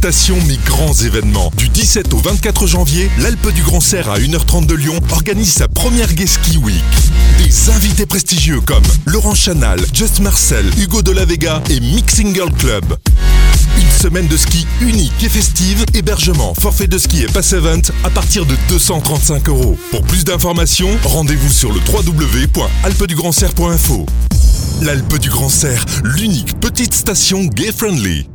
station, mes grands événements. Du 17 au 24 janvier, l'Alpe du Grand Serre à 1h30 de Lyon organise sa première Gay Ski Week. Des invités prestigieux comme Laurent Chanal, Just Marcel, Hugo de la Vega et Mixing Girl Club. Une semaine de ski unique et festive, hébergement, forfait de ski et pass event à partir de 235 euros. Pour plus d'informations, rendez-vous sur le www.alpedugrandserre.info. L'Alpe du Grand Serre, l'unique petite station gay-friendly.